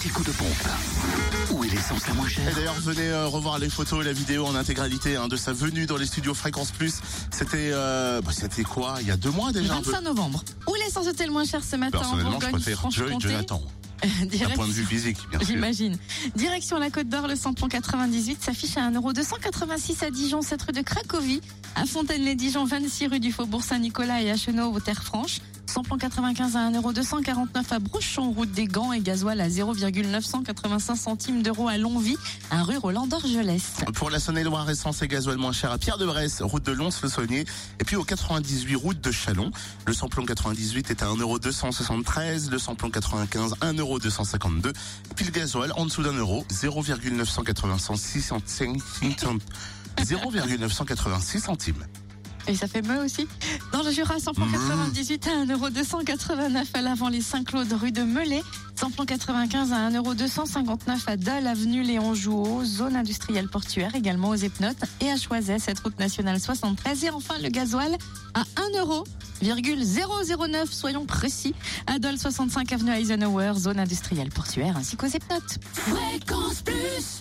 petit coup de pompe. Où est l'essence la moins Et chère d'ailleurs, venez euh, revoir les photos et la vidéo en intégralité hein, de sa venue dans les studios Fréquence Plus. C'était, euh, bah, c'était quoi Il y a deux mois déjà un peu 25 novembre. Où l'essence était le moins cher ce matin en je préfère Jonathan. D'un point de vue physique, bien sûr. J'imagine. Direction la Côte d'Or, le samplon 98 s'affiche à 1,286€ à Dijon, 7 rue de Cracovie. À Fontaine-les-Dijon, 26 rue du Faubourg Saint-Nicolas et à Chenot, aux Terres Franches. Samplon 95 à 1,249€ à Brouchon, route des Gants et gasoil à 0,985 centimes d'euros à Longvie, à rue Roland d'Orgelès. Pour la Saône-et-Loire, essence et gasoil moins cher à Pierre de Bresse, route de Lons-le-Saunier, et puis au 98 route de Chalon. Le samplon 98 est à 1,273€, le samplon 95 1,252€, et puis le gasoil en dessous d'un euro, 0,986 centimes. 0,986 centimes. Et ça fait me aussi. Dans le Jura, samplon Mmh. 98 à 1,289€ à l'avant les Saint-Claude, rue de Melay. Samplon 95 à 1,259€ à Dole, avenue Léon Jouot, zone industrielle portuaire, également aux Epnotes et à Choiset, cette route nationale 73. Et enfin, le gasoil à 1,009€, soyons précis, à Dole 65 avenue Eisenhower, zone industrielle portuaire, ainsi qu'aux Epnotes. Fréquence Plus